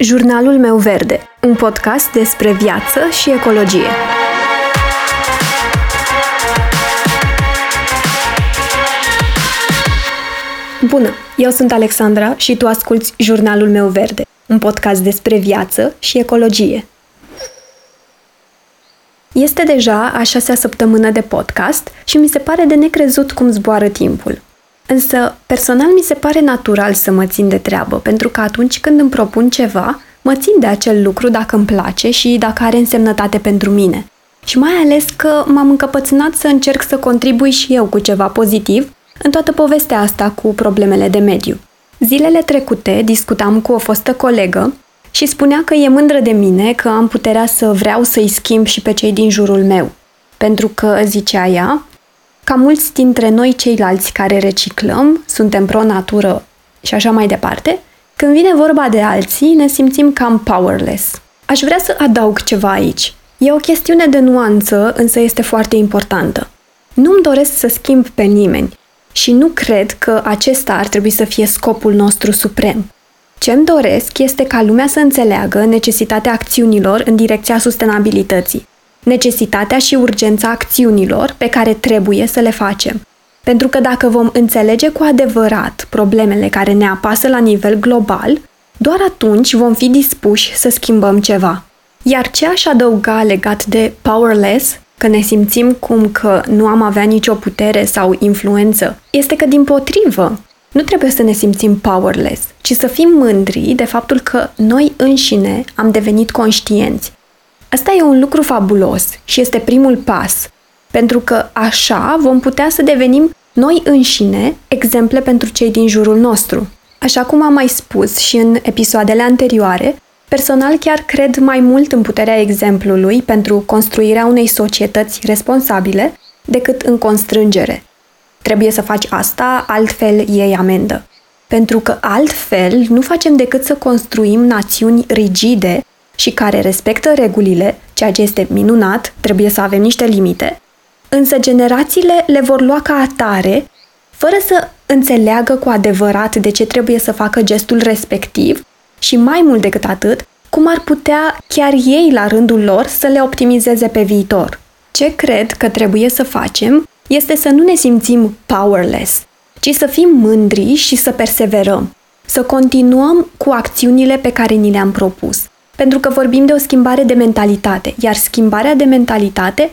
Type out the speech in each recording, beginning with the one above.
Jurnalul meu verde, un podcast despre viață și ecologie. Bună, eu sunt Alexandra și tu asculți Jurnalul meu verde, un podcast despre viață și ecologie. Este deja a șasea săptămână de podcast și mi se pare de necrezut cum zboară timpul. Însă, personal mi se pare natural să mă țin de treabă, pentru că atunci când îmi propun ceva, mă țin de acel lucru dacă îmi place și dacă are însemnătate pentru mine. Și mai ales că m-am încăpățânat să încerc să contribui și eu cu ceva pozitiv în toată povestea asta cu problemele de mediu. Zilele trecute discutam cu o fostă colegă și spunea că e mândră de mine că am puterea să vreau să-i schimb și pe cei din jurul meu. Pentru că, zicea ea, ca mulți dintre noi ceilalți care reciclăm, suntem pro-natură și așa mai departe, când vine vorba de alții, ne simțim cam powerless. Aș vrea să adaug ceva aici. E o chestiune de nuanță, însă este foarte importantă. Nu-mi doresc să schimb pe nimeni și nu cred că acesta ar trebui să fie scopul nostru suprem. Ce-mi doresc este ca lumea să înțeleagă necesitatea acțiunilor în direcția sustenabilității necesitatea și urgența acțiunilor pe care trebuie să le facem. Pentru că dacă vom înțelege cu adevărat problemele care ne apasă la nivel global, doar atunci vom fi dispuși să schimbăm ceva. Iar ce aș adăuga legat de powerless, că ne simțim cum că nu am avea nicio putere sau influență, este că din potrivă, nu trebuie să ne simțim powerless, ci să fim mândri de faptul că noi înșine am devenit conștienți Asta e un lucru fabulos și este primul pas, pentru că așa vom putea să devenim noi înșine exemple pentru cei din jurul nostru. Așa cum am mai spus și în episoadele anterioare, personal chiar cred mai mult în puterea exemplului pentru construirea unei societăți responsabile decât în constrângere. Trebuie să faci asta, altfel iei amendă. Pentru că altfel nu facem decât să construim națiuni rigide și care respectă regulile, ceea ce este minunat, trebuie să avem niște limite, însă generațiile le vor lua ca atare, fără să înțeleagă cu adevărat de ce trebuie să facă gestul respectiv și mai mult decât atât, cum ar putea chiar ei la rândul lor să le optimizeze pe viitor. Ce cred că trebuie să facem este să nu ne simțim powerless, ci să fim mândri și să perseverăm, să continuăm cu acțiunile pe care ni le-am propus, pentru că vorbim de o schimbare de mentalitate, iar schimbarea de mentalitate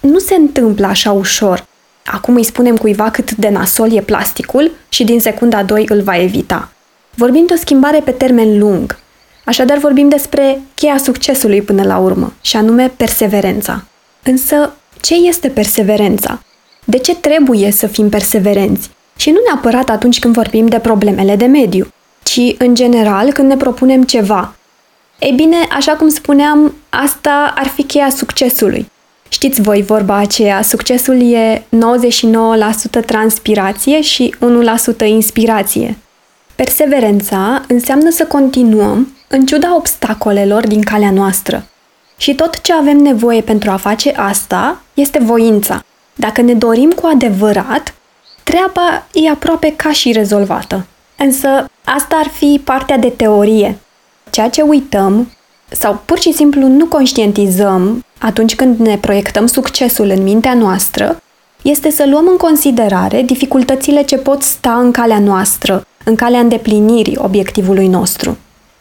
nu se întâmplă așa ușor. Acum îi spunem cuiva cât de nasol e plasticul și din secunda 2 îl va evita. Vorbim de o schimbare pe termen lung. Așadar vorbim despre cheia succesului până la urmă, și anume perseverența. Însă, ce este perseverența? De ce trebuie să fim perseverenți? Și nu neapărat atunci când vorbim de problemele de mediu, ci în general când ne propunem ceva, ei bine, așa cum spuneam, asta ar fi cheia succesului. Știți voi vorba aceea, succesul e 99% transpirație și 1% inspirație. Perseverența înseamnă să continuăm în ciuda obstacolelor din calea noastră. Și tot ce avem nevoie pentru a face asta este voința. Dacă ne dorim cu adevărat, treaba e aproape ca și rezolvată. Însă asta ar fi partea de teorie. Ceea ce uităm sau pur și simplu nu conștientizăm atunci când ne proiectăm succesul în mintea noastră este să luăm în considerare dificultățile ce pot sta în calea noastră, în calea îndeplinirii obiectivului nostru.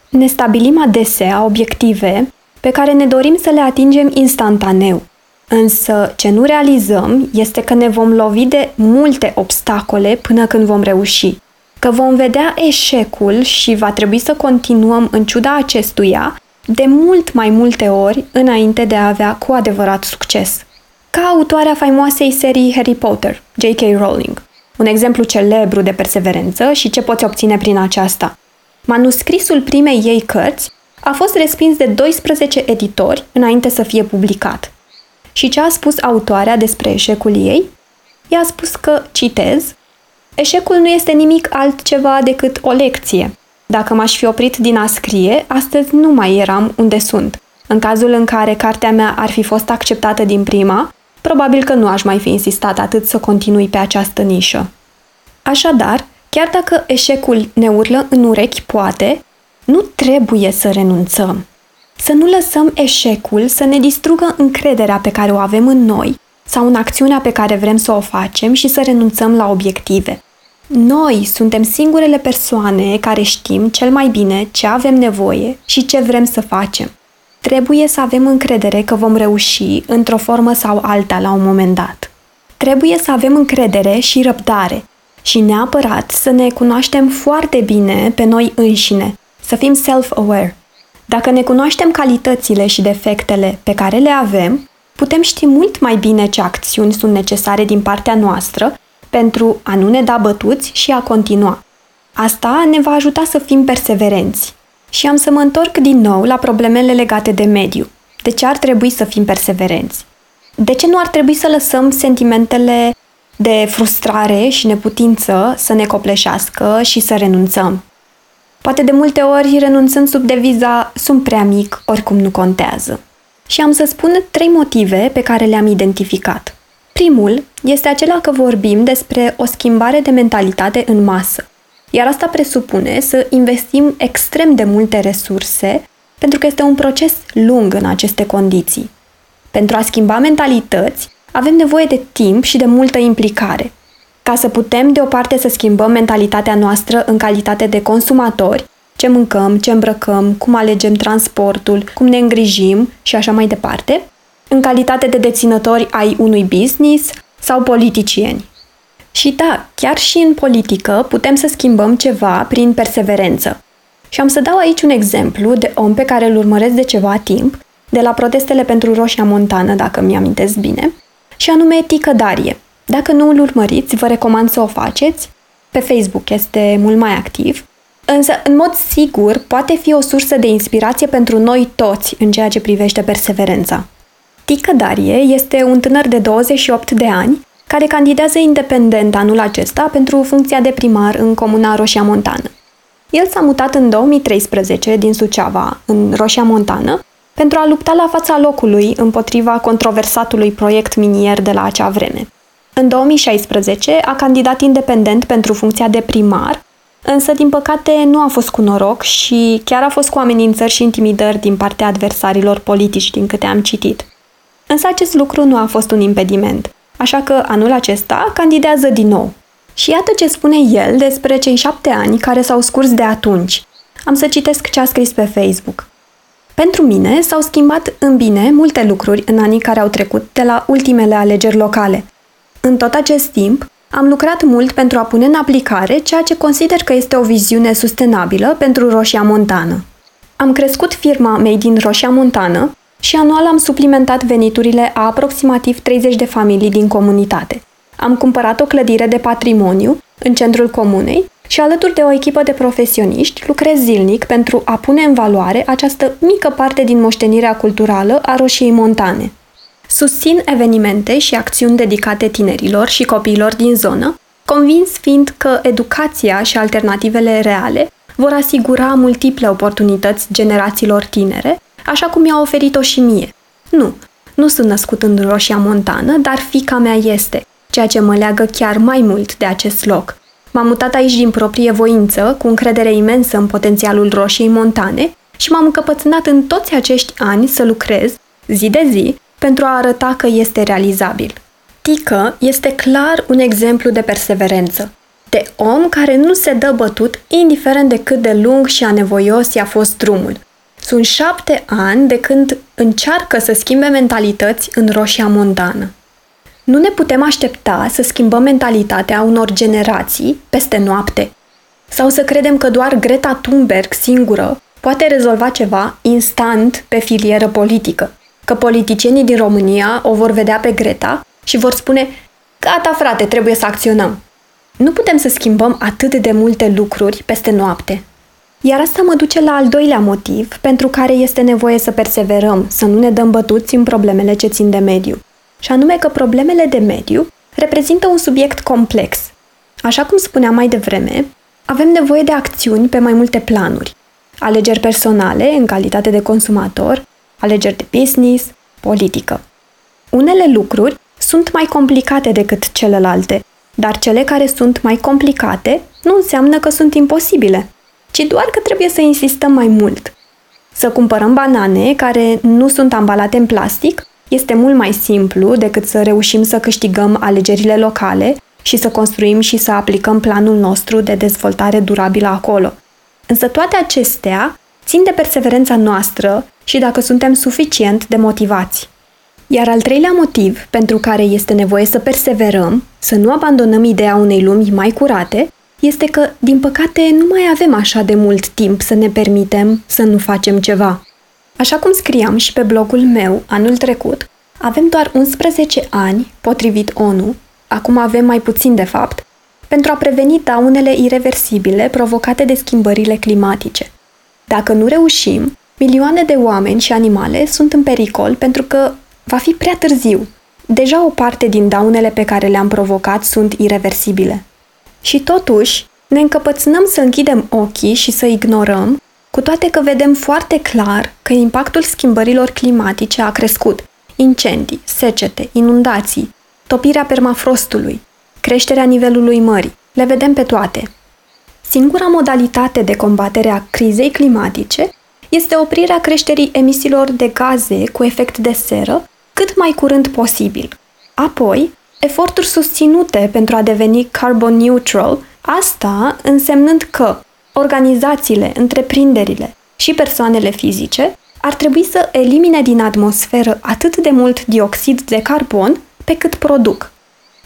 Ne stabilim adesea obiective pe care ne dorim să le atingem instantaneu. Însă ce nu realizăm este că ne vom lovi de multe obstacole până când vom reuși că vom vedea eșecul și va trebui să continuăm în ciuda acestuia de mult mai multe ori înainte de a avea cu adevărat succes. Ca autoarea faimoasei serii Harry Potter, J.K. Rowling, un exemplu celebru de perseverență și ce poți obține prin aceasta. Manuscrisul primei ei cărți a fost respins de 12 editori înainte să fie publicat. Și ce a spus autoarea despre eșecul ei? Ea a spus că, citez, Eșecul nu este nimic altceva decât o lecție. Dacă m-aș fi oprit din a scrie, astăzi nu mai eram unde sunt. În cazul în care cartea mea ar fi fost acceptată din prima, probabil că nu aș mai fi insistat atât să continui pe această nișă. Așadar, chiar dacă eșecul ne urlă în urechi, poate, Nu trebuie să renunțăm. Să nu lăsăm eșecul să ne distrugă încrederea pe care o avem în noi sau în acțiunea pe care vrem să o facem și să renunțăm la obiective. Noi suntem singurele persoane care știm cel mai bine ce avem nevoie și ce vrem să facem. Trebuie să avem încredere că vom reuși într-o formă sau alta la un moment dat. Trebuie să avem încredere și răbdare și neapărat să ne cunoaștem foarte bine pe noi înșine, să fim self-aware. Dacă ne cunoaștem calitățile și defectele pe care le avem, putem ști mult mai bine ce acțiuni sunt necesare din partea noastră pentru a nu ne da bătuți și a continua. Asta ne va ajuta să fim perseverenți. Și am să mă întorc din nou la problemele legate de mediu. De ce ar trebui să fim perseverenți? De ce nu ar trebui să lăsăm sentimentele de frustrare și neputință să ne copleșească și să renunțăm? Poate de multe ori renunțând sub deviza sunt prea mic, oricum nu contează. Și am să spun trei motive pe care le-am identificat. Primul este acela că vorbim despre o schimbare de mentalitate în masă. Iar asta presupune să investim extrem de multe resurse, pentru că este un proces lung în aceste condiții. Pentru a schimba mentalități, avem nevoie de timp și de multă implicare. Ca să putem, de o parte, să schimbăm mentalitatea noastră în calitate de consumatori, ce mâncăm, ce îmbrăcăm, cum alegem transportul, cum ne îngrijim și așa mai departe, în calitate de deținători ai unui business sau politicieni. Și da, chiar și în politică putem să schimbăm ceva prin perseverență. Și am să dau aici un exemplu de om pe care îl urmăresc de ceva timp, de la protestele pentru Roșia Montană, dacă mi-amintesc bine, și anume Tică Darie. Dacă nu îl urmăriți, vă recomand să o faceți. Pe Facebook este mult mai activ. Însă, în mod sigur, poate fi o sursă de inspirație pentru noi toți în ceea ce privește perseverența. Tică Darie este un tânăr de 28 de ani care candidează independent anul acesta pentru funcția de primar în comuna Roșia Montană. El s-a mutat în 2013 din Suceava, în Roșia Montană, pentru a lupta la fața locului împotriva controversatului proiect minier de la acea vreme. În 2016 a candidat independent pentru funcția de primar, însă din păcate nu a fost cu noroc și chiar a fost cu amenințări și intimidări din partea adversarilor politici, din câte am citit. Însă acest lucru nu a fost un impediment, așa că anul acesta candidează din nou. Și iată ce spune el despre cei șapte ani care s-au scurs de atunci. Am să citesc ce a scris pe Facebook. Pentru mine s-au schimbat în bine multe lucruri în anii care au trecut de la ultimele alegeri locale. În tot acest timp, am lucrat mult pentru a pune în aplicare ceea ce consider că este o viziune sustenabilă pentru Roșia Montană. Am crescut firma Made in Roșia Montană și anual am suplimentat veniturile a aproximativ 30 de familii din comunitate. Am cumpărat o clădire de patrimoniu în centrul comunei și alături de o echipă de profesioniști lucrez zilnic pentru a pune în valoare această mică parte din moștenirea culturală a Roșiei Montane. Susțin evenimente și acțiuni dedicate tinerilor și copiilor din zonă, convins fiind că educația și alternativele reale vor asigura multiple oportunități generațiilor tinere așa cum i-a oferit-o și mie. Nu, nu sunt născut în Roșia Montană, dar fica mea este, ceea ce mă leagă chiar mai mult de acest loc. M-am mutat aici din proprie voință, cu încredere imensă în potențialul Roșiei Montane și m-am încăpățânat în toți acești ani să lucrez, zi de zi, pentru a arăta că este realizabil. Tică este clar un exemplu de perseverență, de om care nu se dă bătut indiferent de cât de lung și anevoios i-a fost drumul. Sunt șapte ani de când încearcă să schimbe mentalități în Roșia Montană. Nu ne putem aștepta să schimbăm mentalitatea unor generații peste noapte sau să credem că doar Greta Thunberg singură poate rezolva ceva instant pe filieră politică, că politicienii din România o vor vedea pe Greta și vor spune Gata, frate, trebuie să acționăm. Nu putem să schimbăm atât de multe lucruri peste noapte. Iar asta mă duce la al doilea motiv pentru care este nevoie să perseverăm, să nu ne dăm bătuți în problemele ce țin de mediu. Și anume că problemele de mediu reprezintă un subiect complex. Așa cum spuneam mai devreme, avem nevoie de acțiuni pe mai multe planuri. Alegeri personale, în calitate de consumator, alegeri de business, politică. Unele lucruri sunt mai complicate decât celelalte, dar cele care sunt mai complicate nu înseamnă că sunt imposibile. Ci doar că trebuie să insistăm mai mult. Să cumpărăm banane care nu sunt ambalate în plastic este mult mai simplu decât să reușim să câștigăm alegerile locale și să construim și să aplicăm planul nostru de dezvoltare durabilă acolo. Însă toate acestea țin de perseverența noastră și dacă suntem suficient de motivați. Iar al treilea motiv pentru care este nevoie să perseverăm, să nu abandonăm ideea unei lumi mai curate, este că, din păcate, nu mai avem așa de mult timp să ne permitem să nu facem ceva. Așa cum scriam și pe blogul meu anul trecut, avem doar 11 ani, potrivit ONU, acum avem mai puțin de fapt, pentru a preveni daunele irreversibile provocate de schimbările climatice. Dacă nu reușim, milioane de oameni și animale sunt în pericol pentru că va fi prea târziu. Deja o parte din daunele pe care le-am provocat sunt irreversibile. Și totuși, ne încăpățânăm să închidem ochii și să ignorăm, cu toate că vedem foarte clar că impactul schimbărilor climatice a crescut. Incendii, secete, inundații, topirea permafrostului, creșterea nivelului mării. Le vedem pe toate. Singura modalitate de combatere a crizei climatice este oprirea creșterii emisiilor de gaze cu efect de seră cât mai curând posibil. Apoi, eforturi susținute pentru a deveni carbon neutral, asta însemnând că organizațiile, întreprinderile și persoanele fizice ar trebui să elimine din atmosferă atât de mult dioxid de carbon pe cât produc.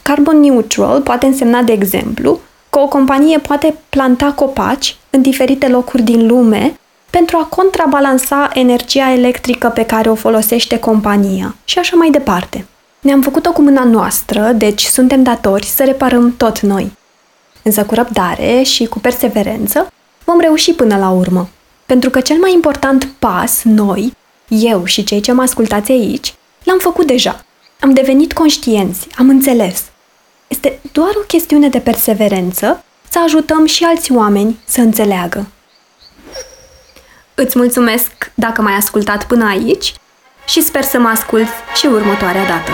Carbon neutral poate însemna, de exemplu, că o companie poate planta copaci în diferite locuri din lume pentru a contrabalansa energia electrică pe care o folosește compania și așa mai departe. Ne-am făcut-o cu mâna noastră, deci suntem datori să reparăm tot noi. Însă cu răbdare și cu perseverență vom reuși până la urmă. Pentru că cel mai important pas, noi, eu și cei ce mă ascultați aici, l-am făcut deja. Am devenit conștienți, am înțeles. Este doar o chestiune de perseverență să ajutăm și alți oameni să înțeleagă. Îți mulțumesc dacă m-ai ascultat până aici și sper să mă asculți și următoarea dată.